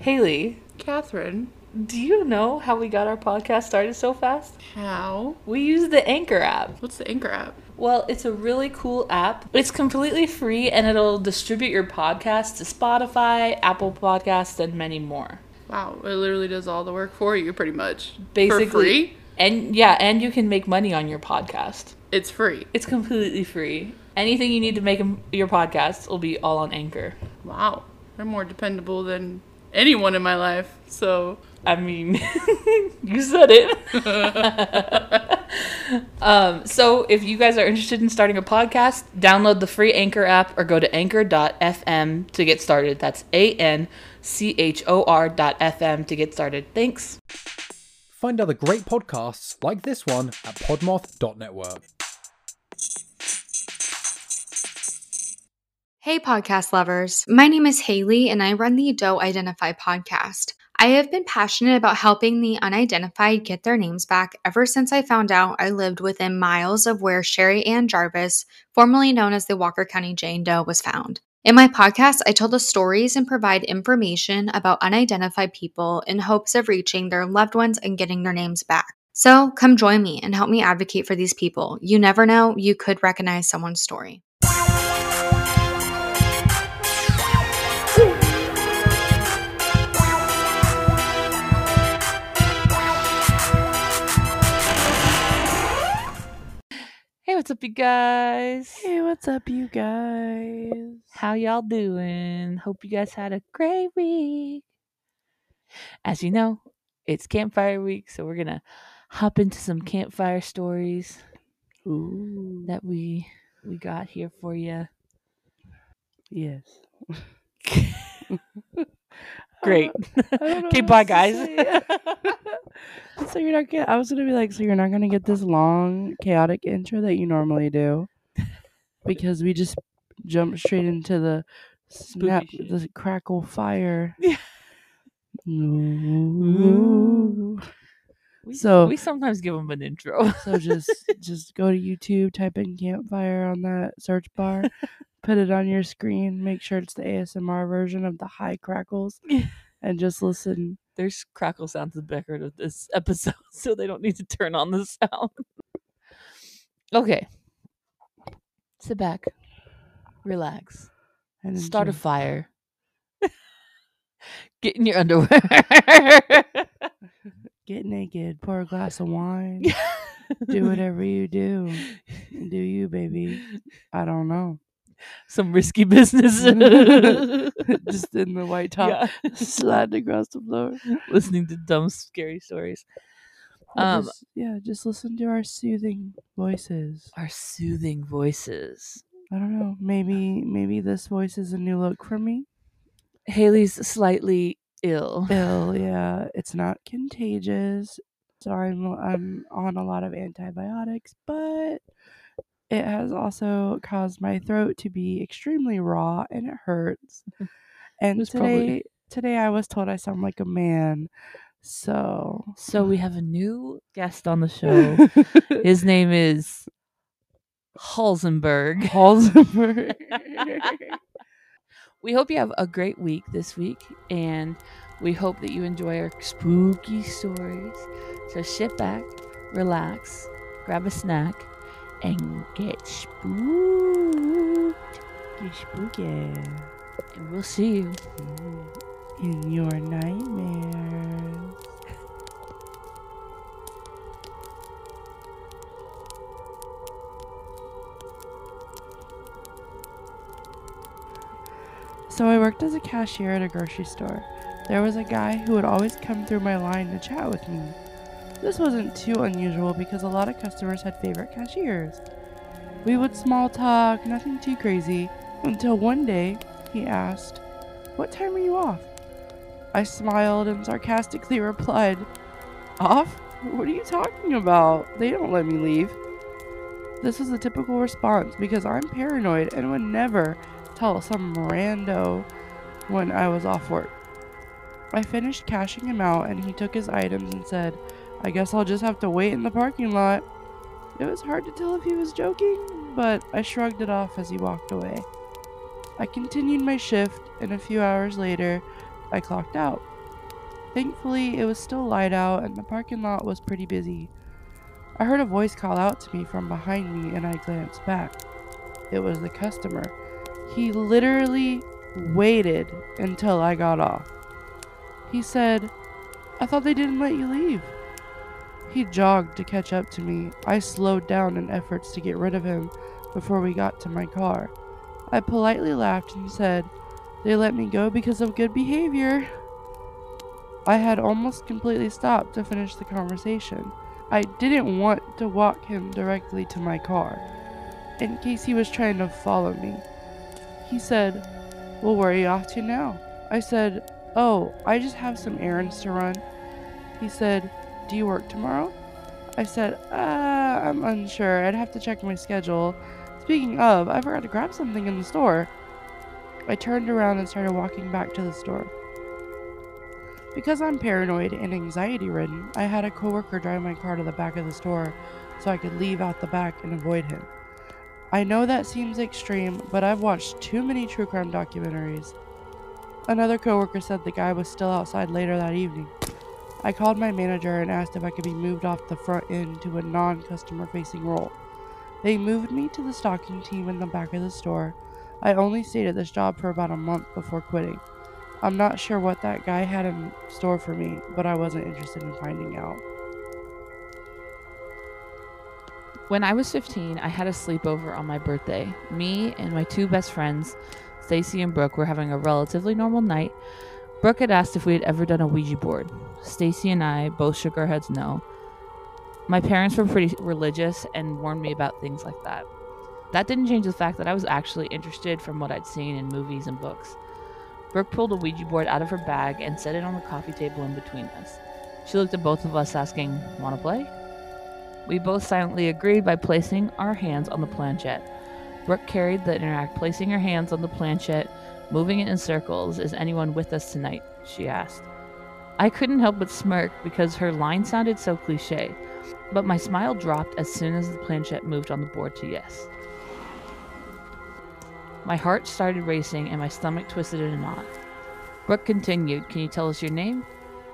Haley, Catherine. do you know how we got our podcast started so fast? How? We use the Anchor app. What's the Anchor app? Well, it's a really cool app. It's completely free and it'll distribute your podcast to Spotify, Apple Podcasts, and many more. Wow, it literally does all the work for you, pretty much. Basically, For free? And yeah, and you can make money on your podcast. It's free. It's completely free. Anything you need to make your podcast will be all on Anchor. Wow. They're more dependable than anyone in my life. So, I mean, you said it. um, so, if you guys are interested in starting a podcast, download the free Anchor app or go to anchor.fm to get started. That's A N C H O R dot FM to get started. Thanks. Find other great podcasts like this one at podmoth.network. Hey, podcast lovers. My name is Haley, and I run the Don't Identify podcast. I have been passionate about helping the unidentified get their names back ever since I found out I lived within miles of where Sherri Ann Jarvis, formerly known as the Walker County Jane Doe, was found. In my podcast, I tell the stories and provide information about unidentified people in hopes of reaching their loved ones and getting their names back. So come join me and help me advocate for these people. You never know, you could recognize someone's story. What's up, you guys? hey, what's up, you guys? How y'all doing? Hope you guys had a great week. As you know, it's campfire week, so we're gonna hop into some campfire stories Ooh. that we we got here for you. Yes. Great. Okay, bye, guys. So you're not get. I was gonna be like, so you're not gonna get this long, chaotic intro that you normally do, because we just jump straight into the snap, the crackle fire. Yeah. Ooh. we, So- we sometimes give them an intro. So just just go to YouTube, type in campfire on that search bar, put it on your screen, make sure it's the ASMR version of the high crackles, and just listen. There's crackle sounds in the background of this episode, so they don't need to turn on the sound. okay. Sit back. Relax. And Start a fire. Get in your underwear. Get naked, pour a glass of wine, do whatever you do. Do you, baby? I don't know. Some risky business. just in the white top, Yeah. sliding across the floor. Listening to dumb, scary stories. Um, just- yeah, just listen to our soothing voices. Our soothing voices. I don't know. Maybe maybe this voice is a new look for me. Haley's slightly ill. Ill, yeah. It's not contagious. So I'm I'm on a lot of antibiotics, but it has also caused my throat to be extremely raw and it hurts. And It's today probably- today I was told I sound like a man. So So we have a new guest on the show. His name is Halsenberg. Halsenberg. We hope you have a great week this week, and we hope that you enjoy our spooky stories. So sit back, relax, grab a snack, and get spooked. Get spooky And we'll see you. Mm-hmm. in your nightmares. So I worked as a cashier at a grocery store. There was a guy who would always come through my line to chat with me. This wasn't too unusual because a lot of customers had favorite cashiers. We would small talk, nothing too crazy, until one day he asked, What time are you off? I smiled and sarcastically replied, Off? What are you talking about? They don't let me leave. This was a typical response because I'm paranoid and would never tell some rando when I was off work. I finished cashing him out and he took his items and said, I guess I'll just have to wait in the parking lot. It was hard to tell if he was joking, but I shrugged it off as he walked away. I continued my shift, and a few hours later, I clocked out. Thankfully, it was still light out and the parking lot was pretty busy. I heard a voice call out to me from behind me and I glanced back. It was the customer. He literally waited until I got off. He said, I thought they didn't let you leave. He jogged to catch up to me. I slowed down in efforts to get rid of him before we got to my car. I politely laughed and said, They let me go because of good behavior. I had almost completely stopped to finish the conversation. I didn't want to walk him directly to my car, in case he was trying to follow me. He said, Well, where are you off to now? I said, Oh, I just have some errands to run. He said, Do you work tomorrow? I said, uh, I'm unsure. I'd have to check my schedule. Speaking of, I forgot to grab something in the store. I turned around and started walking back to the store. Because I'm paranoid and anxiety ridden, I had a coworker drive my car to the back of the store so I could leave out the back and avoid him. I know that seems extreme, but I've watched too many true crime documentaries. Another coworker said the guy was still outside later that evening. I called my manager and asked if I could be moved off the front end to a non customer facing role. They moved me to the stocking team in the back of the store. I only stayed at this job for about a month before quitting. I'm not sure what that guy had in store for me, but I wasn't interested in finding out. When I was 15, I had a sleepover on my birthday. Me and my two best friends, Stacy and Brooke, were having a relatively normal night. Brooke had asked if we had ever done a Ouija board. Stacy and I both shook our heads no. My parents were pretty religious and warned me about things like that. That didn't change the fact that I was actually interested from what I'd seen in movies and books. Brooke pulled a Ouija board out of her bag and set it on the coffee table in between us. She looked at both of us, asking, Want to play? We both silently agreed by placing our hands on the planchette. Brooke carried the interact, placing her hands on the planchette, moving it in circles. Is anyone with us tonight? she asked. I couldn't help but smirk because her line sounded so cliche, but my smile dropped as soon as the planchette moved on the board to yes. My heart started racing and my stomach twisted in a knot. Brooke continued, Can you tell us your name?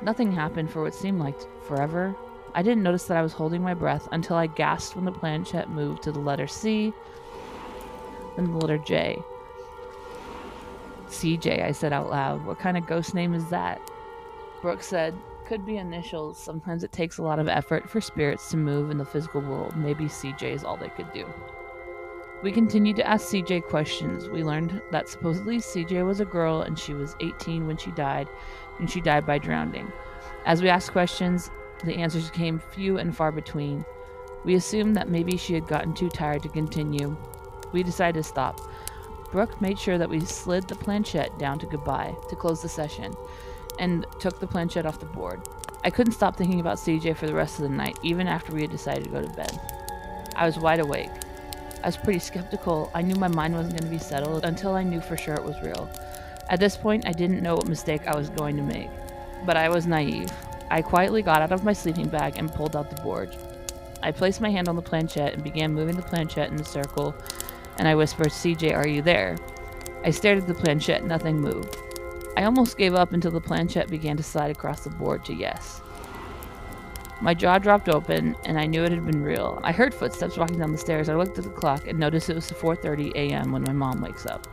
Nothing happened for what seemed like forever. I didn't notice that I was holding my breath until I gasped when the planchette moved to the letter C, then the letter J. CJ, I said out loud. What kind of ghost name is that? Brooke said, Could be initials. Sometimes it takes a lot of effort for spirits to move in the physical world. Maybe CJ is all they could do. We continued to ask CJ questions. We learned that supposedly CJ was a girl and she was 18 when she died, and she died by drowning. As we asked questions, the answers came few and far between. We assumed that maybe she had gotten too tired to continue. We decided to stop. Brooke made sure that we slid the planchette down to goodbye to close the session and took the planchette off the board. I couldn't stop thinking about CJ for the rest of the night, even after we had decided to go to bed. I was wide awake. I was pretty skeptical. I knew my mind wasn't going to be settled until I knew for sure it was real. At this point, I didn't know what mistake I was going to make, but I was naive. I quietly got out of my sleeping bag and pulled out the board. I placed my hand on the planchette and began moving the planchette in a circle, and I whispered, CJ, are you there? I stared at the planchette, nothing moved. I almost gave up until the planchette began to slide across the board to yes. My jaw dropped open, and I knew it had been real. I heard footsteps walking down the stairs. I looked at the clock and noticed it was 4:30 a.m. when my mom wakes up.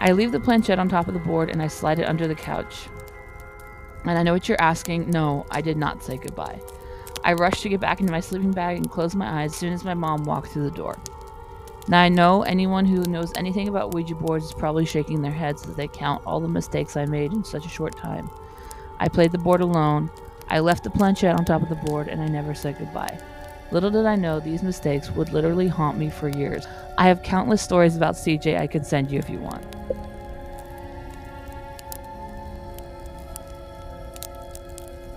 I leave the planchette on top of the board and I slide it under the couch. And I know what you're asking. No, I did not say goodbye. I rushed to get back into my sleeping bag and closed my eyes as soon as my mom walked through the door. Now I know anyone who knows anything about Ouija boards is probably shaking their heads as they count all the mistakes I made in such a short time. I played the board alone. I left the planchette on top of the board and I never said goodbye. Little did I know these mistakes would literally haunt me for years. I have countless stories about CJ I can send you if you want.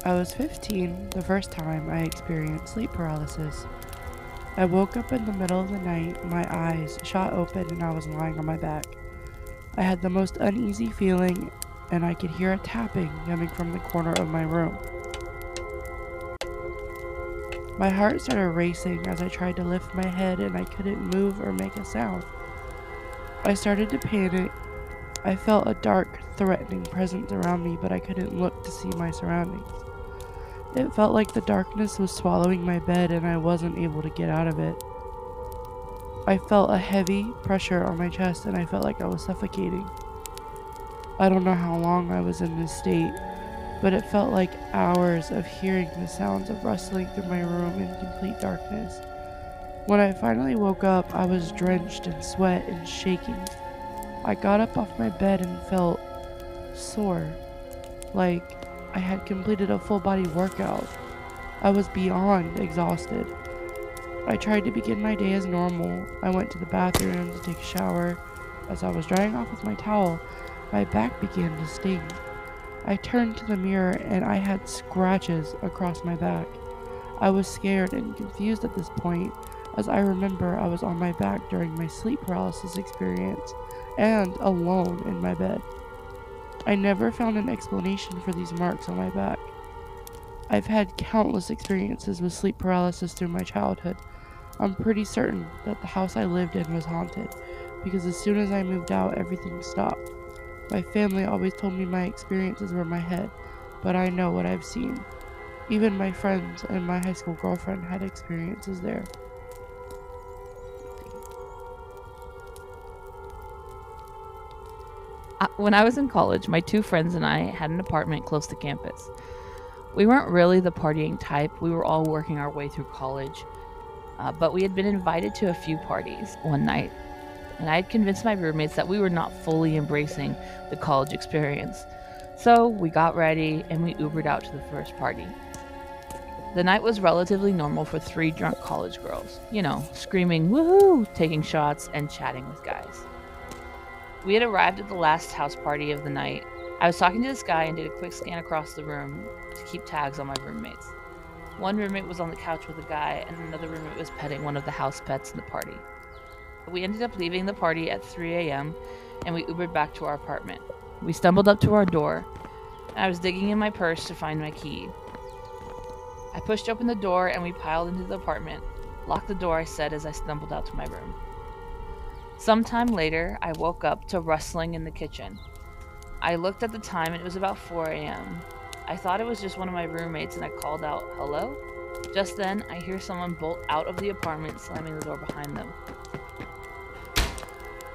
I was 15 the first time I experienced sleep paralysis. I woke up in the middle of the night, my eyes shot open, and I was lying on my back. I had the most uneasy feeling, and I could hear a tapping coming from the corner of my room. My heart started racing as I tried to lift my head, and I couldn't move or make a sound. I started to panic I felt a dark, threatening presence around me, but I couldn't look to see my surroundings. It felt like the darkness was swallowing my bed and I wasn't able to get out of it. I felt a heavy pressure on my chest and I felt like I was suffocating. I don't know how long I was in this state, but it felt like hours of hearing the sounds of rustling through my room in complete darkness. When I finally woke up, I was drenched in sweat and shaking. I got up off my bed and felt sore, like I had completed a full body workout. I was beyond exhausted. I tried to begin my day as normal. I went to the bathroom to take a shower. As I was drying off with my towel, my back began to sting. I turned to the mirror and I had scratches across my back. I was scared and confused at this point, as I remember I was on my back during my sleep paralysis experience and alone in my bed. I never found an explanation for these marks on my back. I've had countless experiences with sleep paralysis through my childhood. I'm pretty certain that the house I lived in was haunted, because as soon as I moved out, everything stopped. My family always told me my experiences were my head, but I know what I've seen. Even my friends and my high school girlfriend had experiences there. When I was in college, my two friends and I had an apartment close to campus. We weren't really the partying type, we were all working our way through college. Uh, but we had been invited to a few parties one night, and I had convinced my roommates that we were not fully embracing the college experience. So we got ready and we Ubered out to the first party. The night was relatively normal for three drunk college girls, you know, screaming woohoo, taking shots, and chatting with guys. We had arrived at the last house party of the night. I was talking to this guy and did a quick scan across the room to keep tags on my roommates. One roommate was on the couch with a guy, and another roommate was petting one of the house pets in the party. We ended up leaving the party at 3 a.m., and we Ubered back to our apartment. We stumbled up to our door, and I was digging in my purse to find my key. I pushed open the door, and we piled into the apartment. Lock the door, I said as I stumbled out to my room. Sometime later, I woke up to rustling in the kitchen. I looked at the time, and it was about 4 a.m. I thought it was just one of my roommates and I called out, Hello? Just then, I hear someone bolt out of the apartment, slamming the door behind them.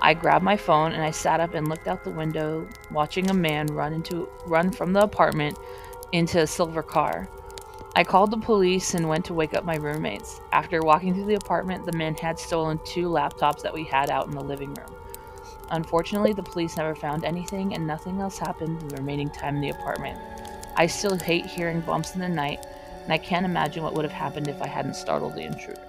I grabbed my phone and I sat up and looked out the window, watching a man run into run from the apartment into a silver car. I called the police and went to wake up my roommates. After walking through the apartment, the men had stolen two laptops that we had out in the living room. Unfortunately, the police never found anything and nothing else happened the remaining time in the apartment. I still hate hearing bumps in the night, and I can't imagine what would have happened if I hadn't startled the intruder.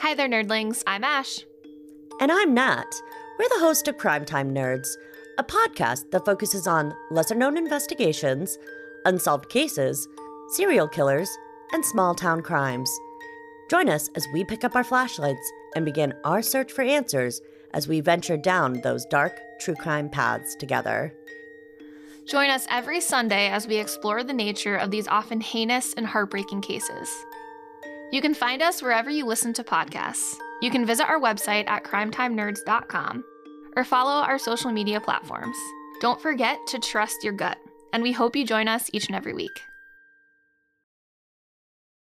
Hi there, nerdlings. I'm Ash. And I'm Nat. We're the host of Crime Time Nerds, a podcast that focuses on lesser known investigations, unsolved cases, serial killers, and small town crimes. Join us as we pick up our flashlights and begin our search for answers as we venture down those dark true crime paths together. Join us every Sunday as we explore the nature of these often heinous and heartbreaking cases. You can find us wherever you listen to podcasts. You can visit our website at crimetimenerds.com or follow our social media platforms. Don't forget to trust your gut, and we hope you join us each and every week.